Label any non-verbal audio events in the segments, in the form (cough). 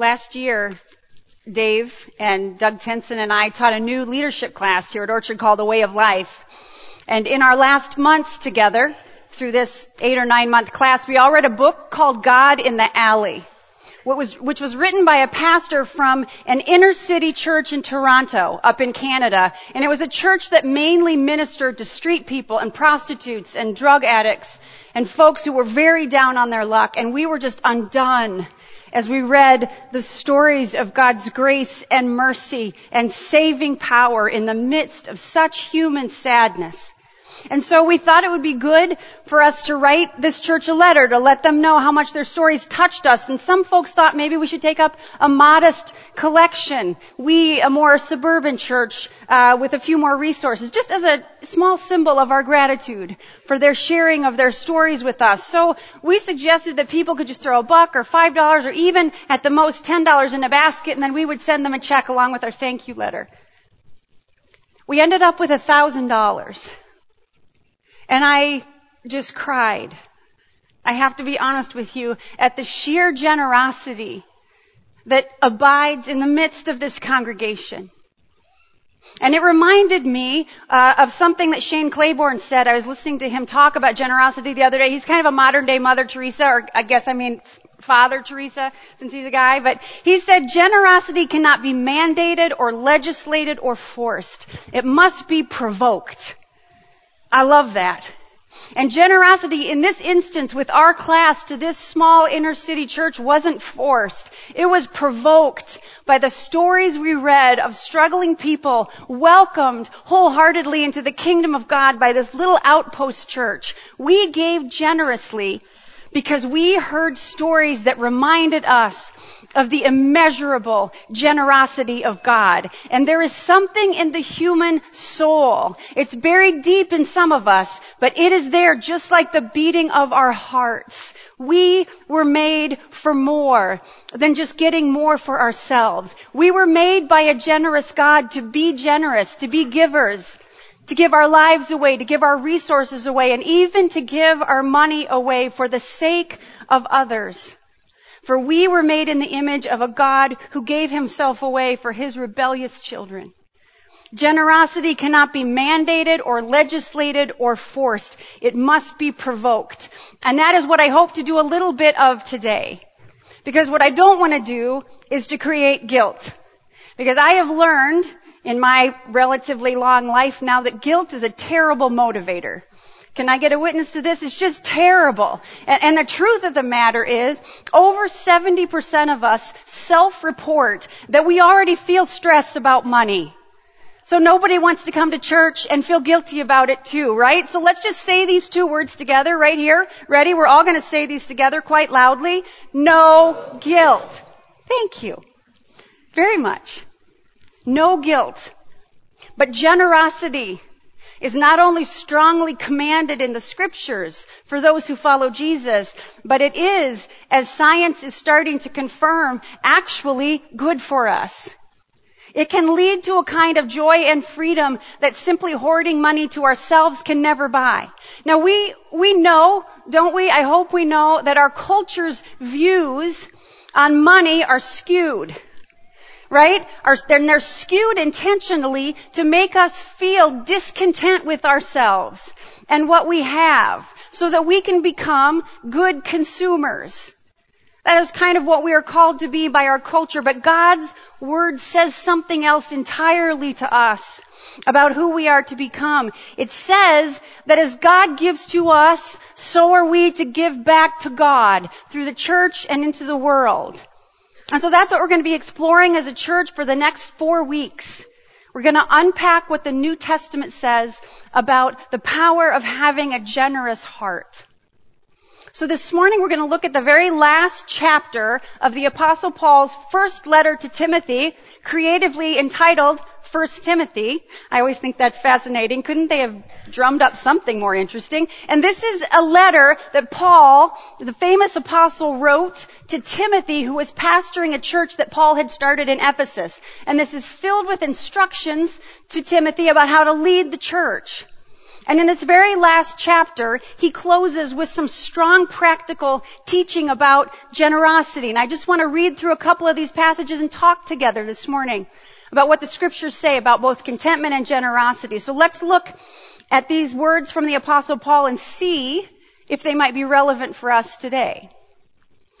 Last year, Dave and Doug Tenson and I taught a new leadership class here at Orchard called The Way of Life. And in our last months together, through this eight or nine month class, we all read a book called God in the Alley, was, which was written by a pastor from an inner city church in Toronto, up in Canada. And it was a church that mainly ministered to street people and prostitutes and drug addicts and folks who were very down on their luck. And we were just undone as we read the stories of God's grace and mercy and saving power in the midst of such human sadness. And so we thought it would be good for us to write this church a letter to let them know how much their stories touched us. And some folks thought maybe we should take up a modest collection. We, a more suburban church, uh, with a few more resources, just as a small symbol of our gratitude for their sharing of their stories with us. So we suggested that people could just throw a buck or five dollars or even at the most ten dollars in a basket and then we would send them a check along with our thank you letter. We ended up with a thousand dollars. And I just cried. I have to be honest with you at the sheer generosity that abides in the midst of this congregation. And it reminded me uh, of something that Shane Claiborne said. I was listening to him talk about generosity the other day. He's kind of a modern day Mother Teresa, or I guess I mean Father Teresa, since he's a guy. But he said generosity cannot be mandated or legislated or forced. It must be provoked. I love that. And generosity in this instance with our class to this small inner city church wasn't forced. It was provoked by the stories we read of struggling people welcomed wholeheartedly into the kingdom of God by this little outpost church. We gave generously because we heard stories that reminded us of the immeasurable generosity of God. And there is something in the human soul. It's buried deep in some of us, but it is there just like the beating of our hearts. We were made for more than just getting more for ourselves. We were made by a generous God to be generous, to be givers to give our lives away, to give our resources away, and even to give our money away for the sake of others. For we were made in the image of a God who gave himself away for his rebellious children. Generosity cannot be mandated or legislated or forced. It must be provoked. And that is what I hope to do a little bit of today. Because what I don't want to do is to create guilt. Because I have learned in my relatively long life now that guilt is a terrible motivator. Can I get a witness to this? It's just terrible. And, the truth of the matter is, over 70% of us self-report that we already feel stress about money. So nobody wants to come to church and feel guilty about it too, right? So let's just say these two words together right here. Ready? We're all going to say these together quite loudly. No guilt. Thank you. Very much. No guilt. But generosity is not only strongly commanded in the scriptures for those who follow Jesus, but it is, as science is starting to confirm, actually good for us. It can lead to a kind of joy and freedom that simply hoarding money to ourselves can never buy. Now we, we know, don't we? I hope we know that our culture's views on money are skewed right? Are, then they're skewed intentionally to make us feel discontent with ourselves and what we have so that we can become good consumers. That is kind of what we are called to be by our culture, but God's word says something else entirely to us about who we are to become. It says that as God gives to us, so are we to give back to God through the church and into the world. And so that's what we're going to be exploring as a church for the next four weeks. We're going to unpack what the New Testament says about the power of having a generous heart. So this morning we're going to look at the very last chapter of the apostle Paul's first letter to Timothy, creatively entitled First Timothy. I always think that's fascinating. Couldn't they have drummed up something more interesting? And this is a letter that Paul, the famous apostle, wrote to Timothy, who was pastoring a church that Paul had started in Ephesus. And this is filled with instructions to Timothy about how to lead the church. And in this very last chapter, he closes with some strong practical teaching about generosity. And I just want to read through a couple of these passages and talk together this morning about what the scriptures say about both contentment and generosity. So let's look at these words from the apostle Paul and see if they might be relevant for us today.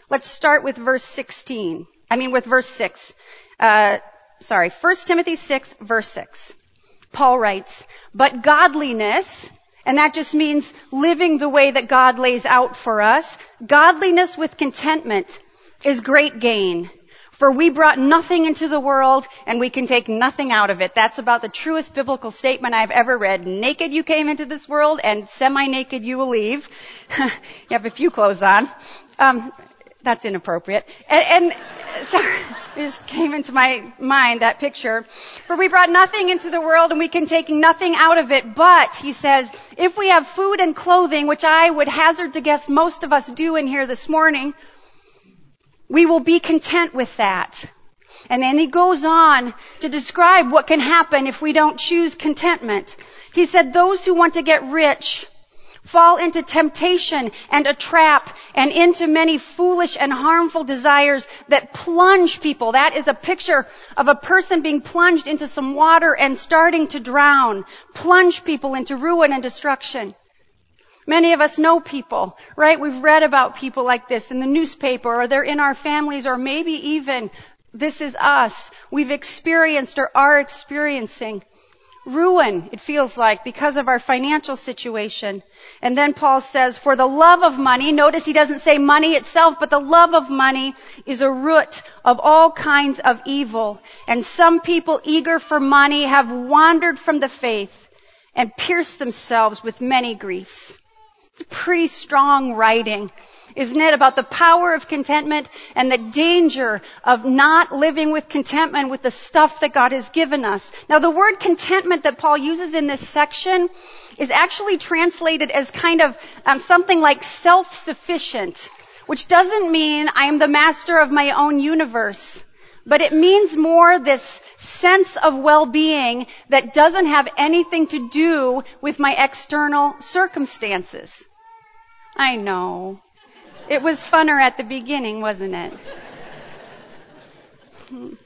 Let's start with verse 16. I mean with verse 6. Uh, sorry, 1 Timothy 6, verse 6. Paul writes, but godliness, and that just means living the way that God lays out for us, godliness with contentment is great gain. For we brought nothing into the world and we can take nothing out of it. That's about the truest biblical statement I've ever read. Naked you came into this world and semi-naked you will leave. (laughs) you have a few clothes on. Um, that's inappropriate. And, and (laughs) sorry, it just came into my mind, that picture. For we brought nothing into the world and we can take nothing out of it. But, he says, if we have food and clothing, which I would hazard to guess most of us do in here this morning, we will be content with that. And then he goes on to describe what can happen if we don't choose contentment. He said, those who want to get rich fall into temptation and a trap and into many foolish and harmful desires that plunge people. That is a picture of a person being plunged into some water and starting to drown. Plunge people into ruin and destruction. Many of us know people, right? We've read about people like this in the newspaper or they're in our families or maybe even this is us. We've experienced or are experiencing ruin, it feels like, because of our financial situation. And then Paul says, for the love of money, notice he doesn't say money itself, but the love of money is a root of all kinds of evil. And some people eager for money have wandered from the faith and pierced themselves with many griefs. It's pretty strong writing, isn't it? About the power of contentment and the danger of not living with contentment with the stuff that God has given us. Now the word contentment that Paul uses in this section is actually translated as kind of um, something like self-sufficient, which doesn't mean I am the master of my own universe. But it means more this sense of well-being that doesn't have anything to do with my external circumstances. I know. It was funner at the beginning, wasn't it? (laughs)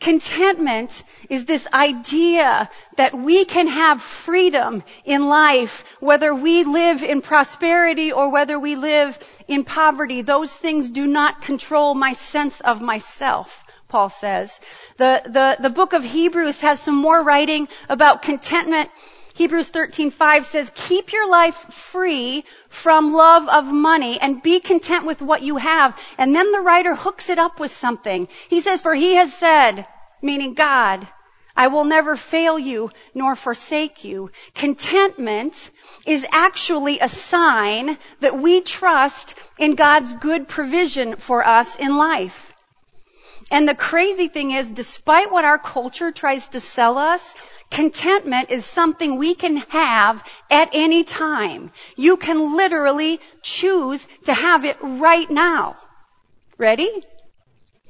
Contentment is this idea that we can have freedom in life, whether we live in prosperity or whether we live in poverty. Those things do not control my sense of myself. Paul says. The, the, the book of Hebrews has some more writing about contentment Hebrews 13:5 says, "Keep your life free from love of money and be content with what you have." And then the writer hooks it up with something. He says, "For he has said, meaning God, I will never fail you nor forsake you." Contentment is actually a sign that we trust in God's good provision for us in life. And the crazy thing is, despite what our culture tries to sell us, Contentment is something we can have at any time. You can literally choose to have it right now. Ready?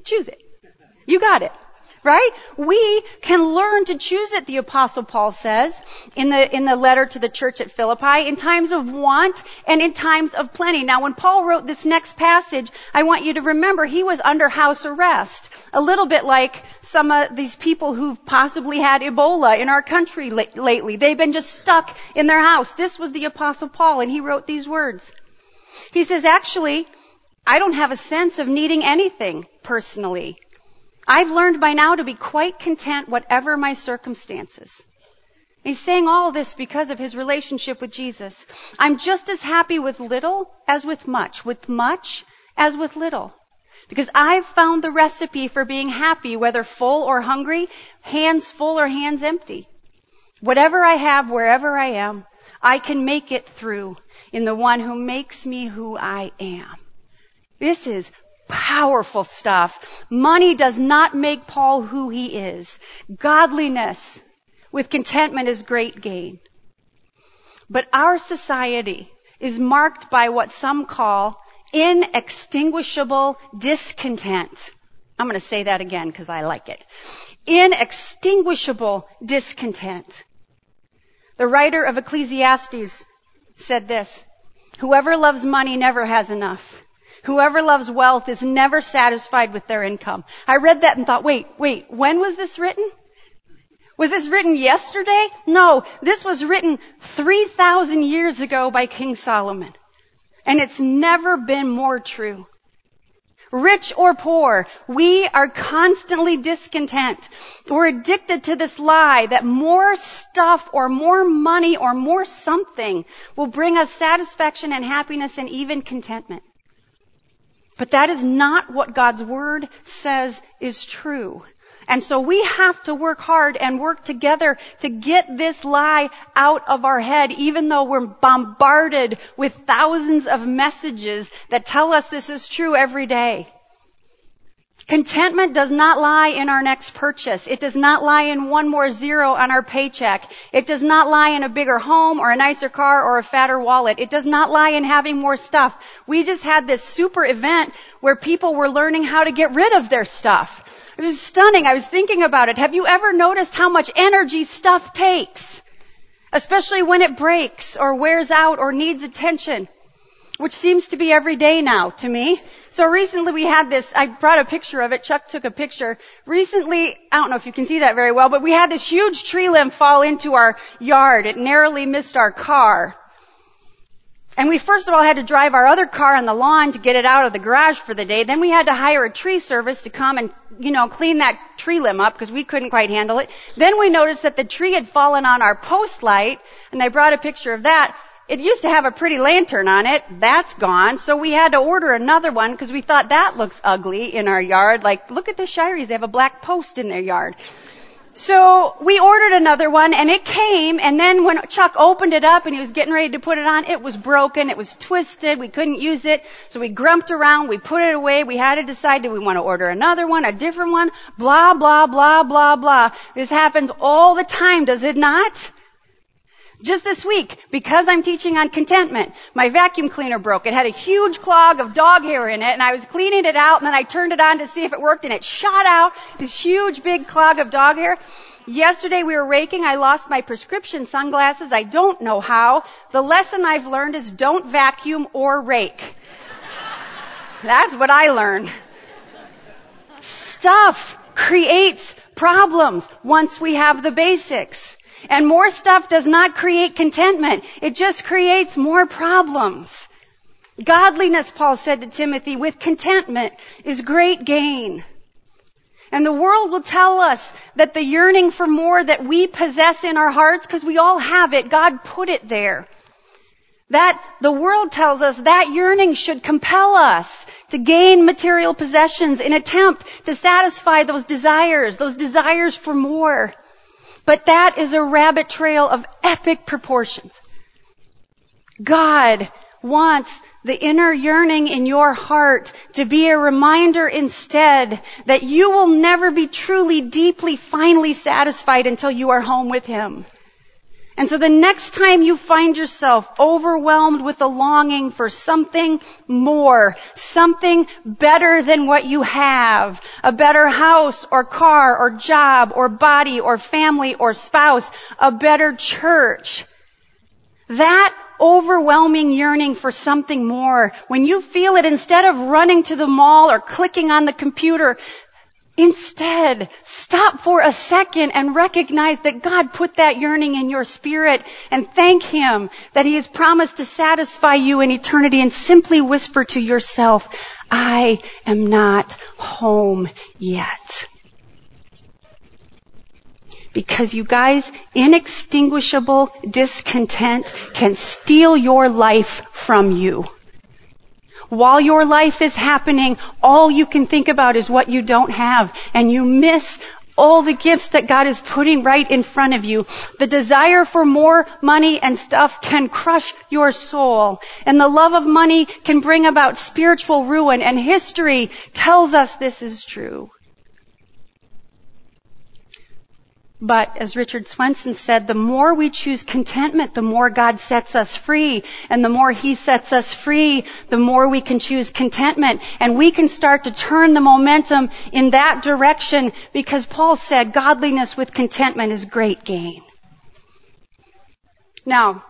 Choose it. You got it right? We can learn to choose it, the apostle Paul says in the, in the letter to the church at Philippi, in times of want and in times of plenty. Now when Paul wrote this next passage, I want you to remember he was under house arrest. A little bit like some of these people who've possibly had Ebola in our country lately. They've been just stuck in their house. This was the apostle Paul and he wrote these words. He says, actually, I don't have a sense of needing anything personally. I've learned by now to be quite content whatever my circumstances. He's saying all this because of his relationship with Jesus. I'm just as happy with little as with much, with much as with little. Because I've found the recipe for being happy, whether full or hungry, hands full or hands empty. Whatever I have, wherever I am, I can make it through in the one who makes me who I am. This is powerful stuff. Money does not make Paul who he is. Godliness with contentment is great gain. But our society is marked by what some call inextinguishable discontent. I'm going to say that again because I like it. Inextinguishable discontent. The writer of Ecclesiastes said this, whoever loves money never has enough. Whoever loves wealth is never satisfied with their income. I read that and thought, wait, wait, when was this written? Was this written yesterday? No, this was written 3,000 years ago by King Solomon. And it's never been more true. Rich or poor, we are constantly discontent. We're addicted to this lie that more stuff or more money or more something will bring us satisfaction and happiness and even contentment. But that is not what God's Word says is true. And so we have to work hard and work together to get this lie out of our head, even though we're bombarded with thousands of messages that tell us this is true every day. Contentment does not lie in our next purchase. It does not lie in one more zero on our paycheck. It does not lie in a bigger home or a nicer car or a fatter wallet. It does not lie in having more stuff. We just had this super event where people were learning how to get rid of their stuff. It was stunning. I was thinking about it. Have you ever noticed how much energy stuff takes? Especially when it breaks or wears out or needs attention which seems to be every day now to me. So recently we had this, I brought a picture of it, Chuck took a picture. Recently, I don't know if you can see that very well, but we had this huge tree limb fall into our yard. It narrowly missed our car. And we first of all had to drive our other car on the lawn to get it out of the garage for the day. Then we had to hire a tree service to come and, you know, clean that tree limb up because we couldn't quite handle it. Then we noticed that the tree had fallen on our post light and I brought a picture of that. It used to have a pretty lantern on it. That's gone. So we had to order another one because we thought that looks ugly in our yard. Like, look at the Shireys. They have a black post in their yard. So we ordered another one and it came and then when Chuck opened it up and he was getting ready to put it on, it was broken, it was twisted, we couldn't use it. So we grumped around, we put it away, we had to decide do we want to order another one, a different one, blah, blah, blah, blah, blah. This happens all the time, does it not? Just this week, because I'm teaching on contentment, my vacuum cleaner broke. It had a huge clog of dog hair in it, and I was cleaning it out, and then I turned it on to see if it worked, and it shot out this huge big clog of dog hair. Yesterday we were raking. I lost my prescription sunglasses. I don't know how. The lesson I've learned is don't vacuum or rake. That's what I learned. Stuff creates problems once we have the basics. And more stuff does not create contentment. It just creates more problems. Godliness, Paul said to Timothy, with contentment is great gain. And the world will tell us that the yearning for more that we possess in our hearts, because we all have it, God put it there. That the world tells us that yearning should compel us to gain material possessions in attempt to satisfy those desires, those desires for more. But that is a rabbit trail of epic proportions. God wants the inner yearning in your heart to be a reminder instead that you will never be truly, deeply, finally satisfied until you are home with Him. And so the next time you find yourself overwhelmed with a longing for something more, something better than what you have, a better house or car or job or body or family or spouse, a better church, that overwhelming yearning for something more, when you feel it instead of running to the mall or clicking on the computer, Instead, stop for a second and recognize that God put that yearning in your spirit and thank Him that He has promised to satisfy you in eternity and simply whisper to yourself, I am not home yet. Because you guys, inextinguishable discontent can steal your life from you. While your life is happening, all you can think about is what you don't have, and you miss all the gifts that God is putting right in front of you. The desire for more money and stuff can crush your soul. And the love of money can bring about spiritual ruin. And history tells us this is true. But as Richard Swenson said, the more we choose contentment, the more God sets us free. And the more He sets us free, the more we can choose contentment. And we can start to turn the momentum in that direction because Paul said godliness with contentment is great gain. Now,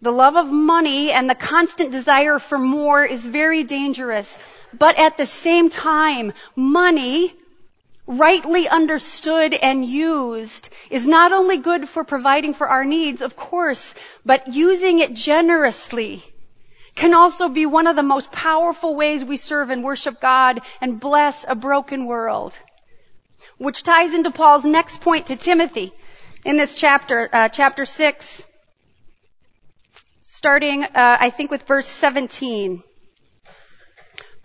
the love of money and the constant desire for more is very dangerous. But at the same time, money, rightly understood and used, is not only good for providing for our needs, of course, but using it generously can also be one of the most powerful ways we serve and worship God and bless a broken world. Which ties into Paul's next point to Timothy in this chapter, uh, chapter 6, starting, uh, I think with verse 17.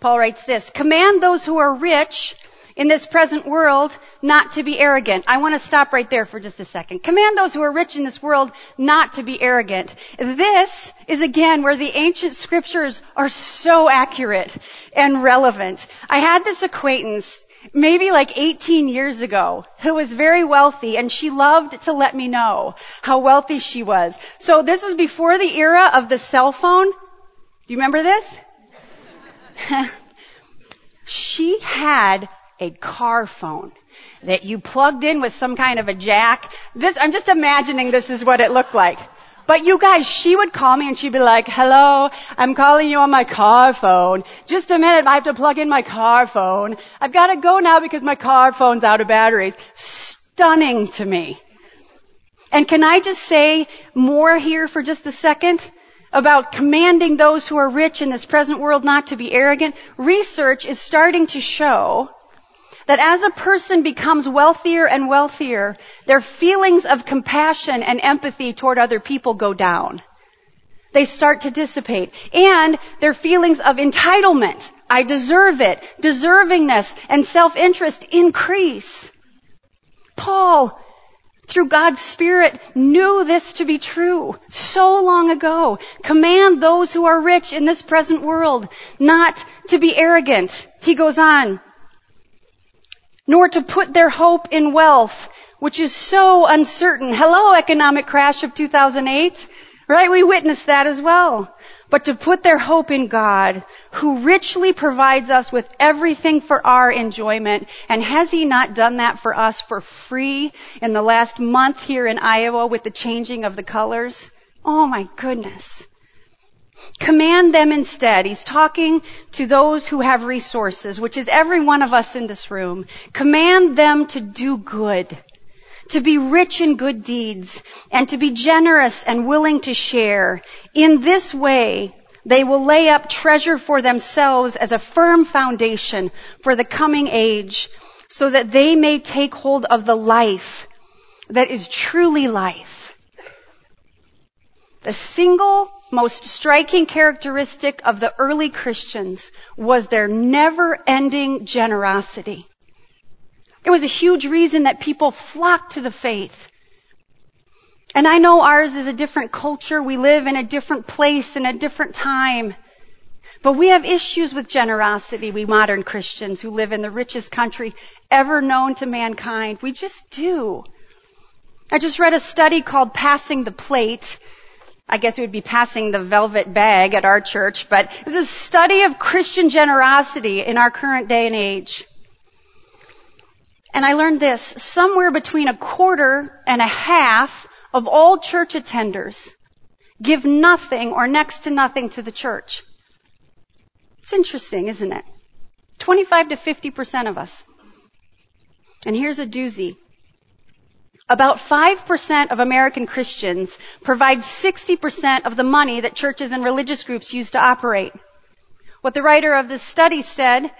Paul writes this, command those who are rich in this present world not to be arrogant. I want to stop right there for just a second. Command those who are rich in this world not to be arrogant. This is again where the ancient scriptures are so accurate and relevant. I had this acquaintance maybe like 18 years ago who was very wealthy and she loved to let me know how wealthy she was. So this was before the era of the cell phone. Do you remember this? (laughs) she had a car phone that you plugged in with some kind of a jack. This, I'm just imagining this is what it looked like. But you guys, she would call me and she'd be like, hello, I'm calling you on my car phone. Just a minute, I have to plug in my car phone. I've got to go now because my car phone's out of batteries. Stunning to me. And can I just say more here for just a second? About commanding those who are rich in this present world not to be arrogant. Research is starting to show that as a person becomes wealthier and wealthier, their feelings of compassion and empathy toward other people go down. They start to dissipate. And their feelings of entitlement, I deserve it, deservingness, and self-interest increase. Paul, through God's Spirit, knew this to be true so long ago. Command those who are rich in this present world not to be arrogant. He goes on nor to put their hope in wealth, which is so uncertain. Hello, economic crash of 2008. Right? We witnessed that as well. But to put their hope in God, who richly provides us with everything for our enjoyment. And has He not done that for us for free in the last month here in Iowa with the changing of the colors? Oh my goodness. Command them instead. He's talking to those who have resources, which is every one of us in this room. Command them to do good, to be rich in good deeds, and to be generous and willing to share. In this way, they will lay up treasure for themselves as a firm foundation for the coming age, so that they may take hold of the life that is truly life. The single most striking characteristic of the early Christians was their never ending generosity. It was a huge reason that people flocked to the faith. And I know ours is a different culture. We live in a different place in a different time. But we have issues with generosity, we modern Christians who live in the richest country ever known to mankind. We just do. I just read a study called Passing the Plate I guess would be passing the velvet bag at our church, but it was a study of Christian generosity in our current day and age. And I learned this, somewhere between a quarter and a half of all church attenders give nothing or next to nothing to the church. It's interesting, isn't it? 25 to 50% of us. And here's a doozy. About 5% of American Christians provide 60% of the money that churches and religious groups use to operate. What the writer of this study said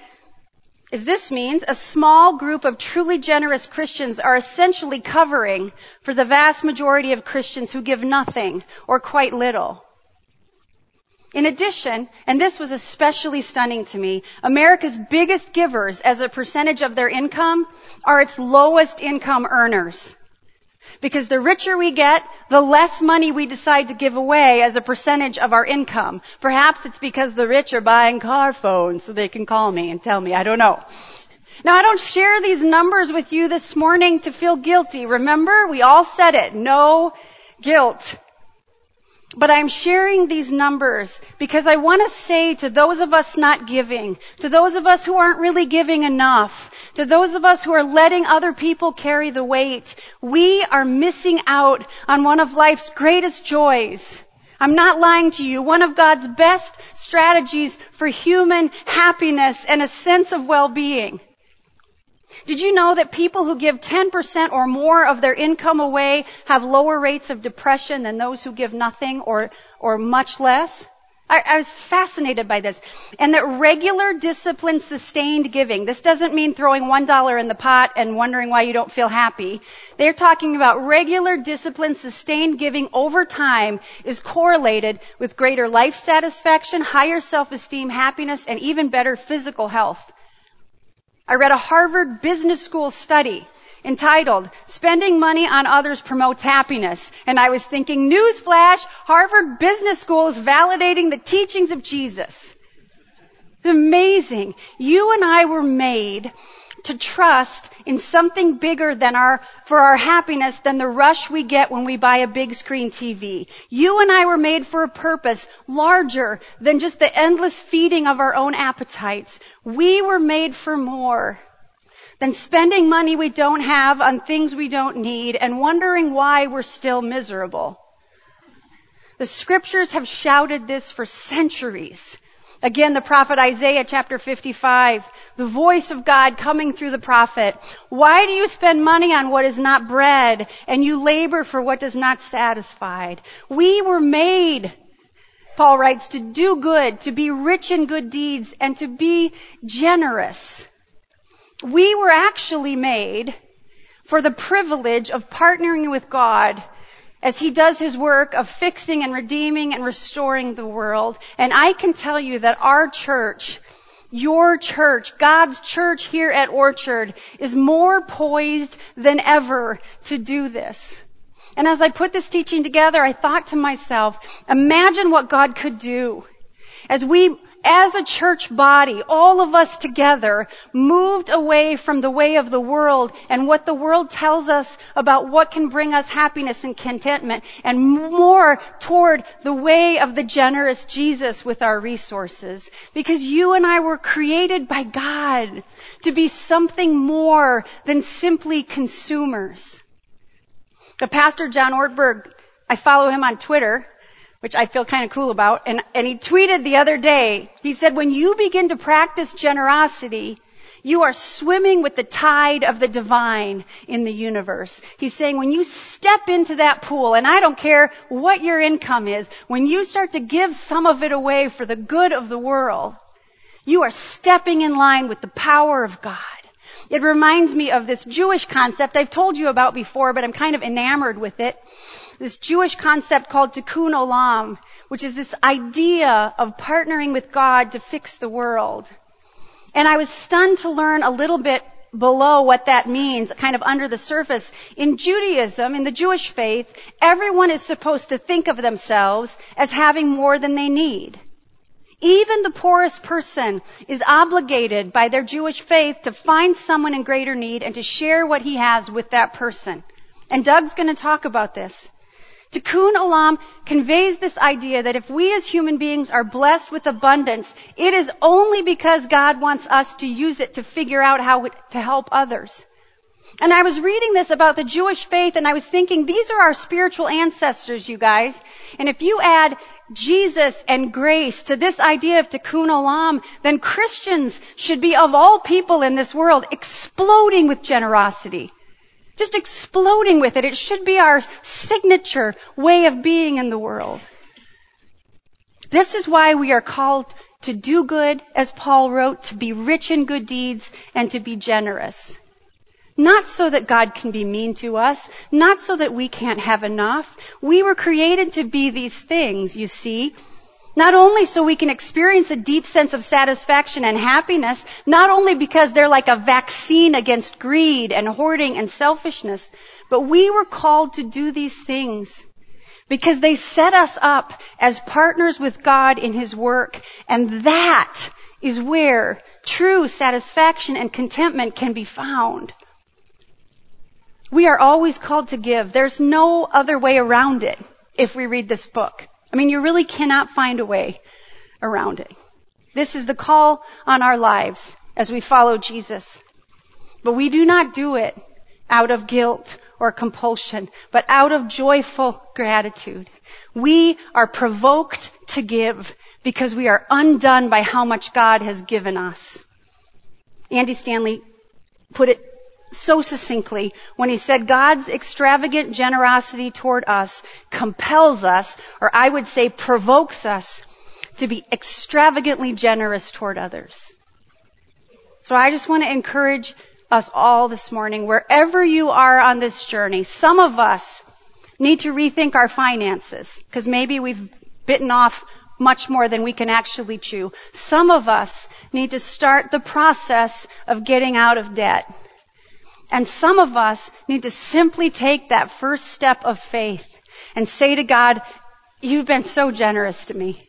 is this means a small group of truly generous Christians are essentially covering for the vast majority of Christians who give nothing or quite little. In addition, and this was especially stunning to me, America's biggest givers as a percentage of their income are its lowest income earners. Because the richer we get, the less money we decide to give away as a percentage of our income. Perhaps it's because the rich are buying car phones so they can call me and tell me. I don't know. Now I don't share these numbers with you this morning to feel guilty. Remember, we all said it. No guilt. But I'm sharing these numbers because I want to say to those of us not giving, to those of us who aren't really giving enough, to those of us who are letting other people carry the weight, we are missing out on one of life's greatest joys. I'm not lying to you. One of God's best strategies for human happiness and a sense of well-being. Did you know that people who give 10% or more of their income away have lower rates of depression than those who give nothing or, or much less? I, I, was fascinated by this. And that regular discipline sustained giving, this doesn't mean throwing one dollar in the pot and wondering why you don't feel happy. They're talking about regular discipline sustained giving over time is correlated with greater life satisfaction, higher self-esteem, happiness, and even better physical health. I read a Harvard Business School study entitled Spending Money on Others Promotes Happiness. And I was thinking, newsflash, Harvard Business School is validating the teachings of Jesus. It's amazing. You and I were made to trust in something bigger than our, for our happiness than the rush we get when we buy a big screen TV. You and I were made for a purpose larger than just the endless feeding of our own appetites. We were made for more than spending money we don't have on things we don't need and wondering why we're still miserable. The scriptures have shouted this for centuries. Again, the prophet Isaiah chapter 55, the voice of God coming through the prophet. Why do you spend money on what is not bread and you labor for what does not satisfy? We were made, Paul writes, to do good, to be rich in good deeds and to be generous. We were actually made for the privilege of partnering with God as he does his work of fixing and redeeming and restoring the world. And I can tell you that our church, your church, God's church here at Orchard is more poised than ever to do this. And as I put this teaching together, I thought to myself, imagine what God could do as we as a church body, all of us together moved away from the way of the world and what the world tells us about what can bring us happiness and contentment and more toward the way of the generous Jesus with our resources. Because you and I were created by God to be something more than simply consumers. The pastor John Ortberg, I follow him on Twitter, which I feel kind of cool about. And, and he tweeted the other day, he said, when you begin to practice generosity, you are swimming with the tide of the divine in the universe. He's saying when you step into that pool, and I don't care what your income is, when you start to give some of it away for the good of the world, you are stepping in line with the power of God. It reminds me of this Jewish concept I've told you about before, but I'm kind of enamored with it this Jewish concept called tikkun olam, which is this idea of partnering with God to fix the world. And I was stunned to learn a little bit below what that means, kind of under the surface. In Judaism, in the Jewish faith, everyone is supposed to think of themselves as having more than they need. Even the poorest person is obligated by their Jewish faith to find someone in greater need and to share what he has with that person. And Doug's going to talk about this. Tikkun Olam conveys this idea that if we as human beings are blessed with abundance, it is only because God wants us to use it to figure out how to help others. And I was reading this about the Jewish faith and I was thinking, these are our spiritual ancestors, you guys. And if you add Jesus and grace to this idea of tikkun olam, then Christians should be of all people in this world exploding with generosity. Just exploding with it. It should be our signature way of being in the world. This is why we are called to do good, as Paul wrote, to be rich in good deeds, and to be generous. Not so that God can be mean to us, not so that we can't have enough. We were created to be these things, you see, not only so we can experience a deep sense of satisfaction and happiness, not only because they're like a vaccine against greed and hoarding and selfishness, but we were called to do these things because they set us up as partners with God in His work. And that is where true satisfaction and contentment can be found. We are always called to give. There's no other way around it if we read this book. I mean, you really cannot find a way around it. This is the call on our lives as we follow Jesus. But we do not do it out of guilt or compulsion, but out of joyful gratitude. We are provoked to give because we are undone by how much God has given us. Andy Stanley put it so succinctly when he said God's extravagant generosity toward us compels us, or I would say provokes us, to be extravagantly generous toward others. So I just want to encourage us all this morning, wherever you are on this journey, some of us need to rethink our finances, because maybe we've bitten off much more than we can actually chew. Some of us need to start the process of getting out of debt. And some of us need to simply take that first step of faith and say to God, you've been so generous to me.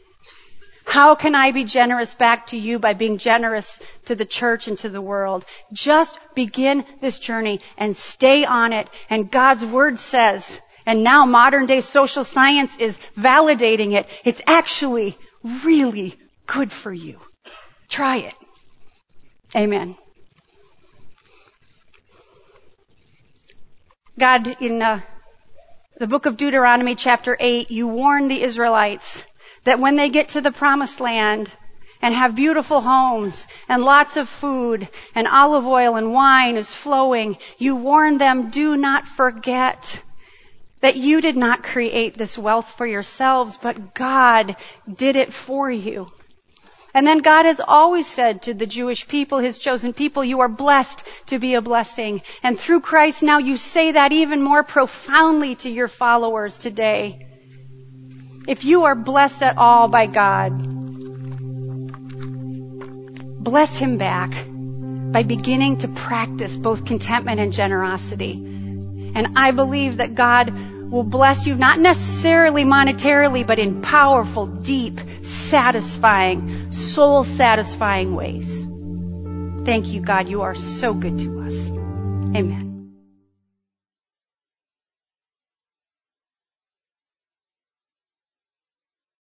How can I be generous back to you by being generous to the church and to the world? Just begin this journey and stay on it. And God's word says, and now modern day social science is validating it, it's actually really good for you. Try it. Amen. God, in uh, the book of Deuteronomy chapter 8, you warn the Israelites that when they get to the promised land and have beautiful homes and lots of food and olive oil and wine is flowing, you warn them, do not forget that you did not create this wealth for yourselves, but God did it for you. And then God has always said to the Jewish people, His chosen people, you are blessed to be a blessing. And through Christ now you say that even more profoundly to your followers today. If you are blessed at all by God, bless Him back by beginning to practice both contentment and generosity. And I believe that God will bless you not necessarily monetarily, but in powerful, deep, satisfying, soul satisfying ways. Thank you, God. You are so good to us. Amen.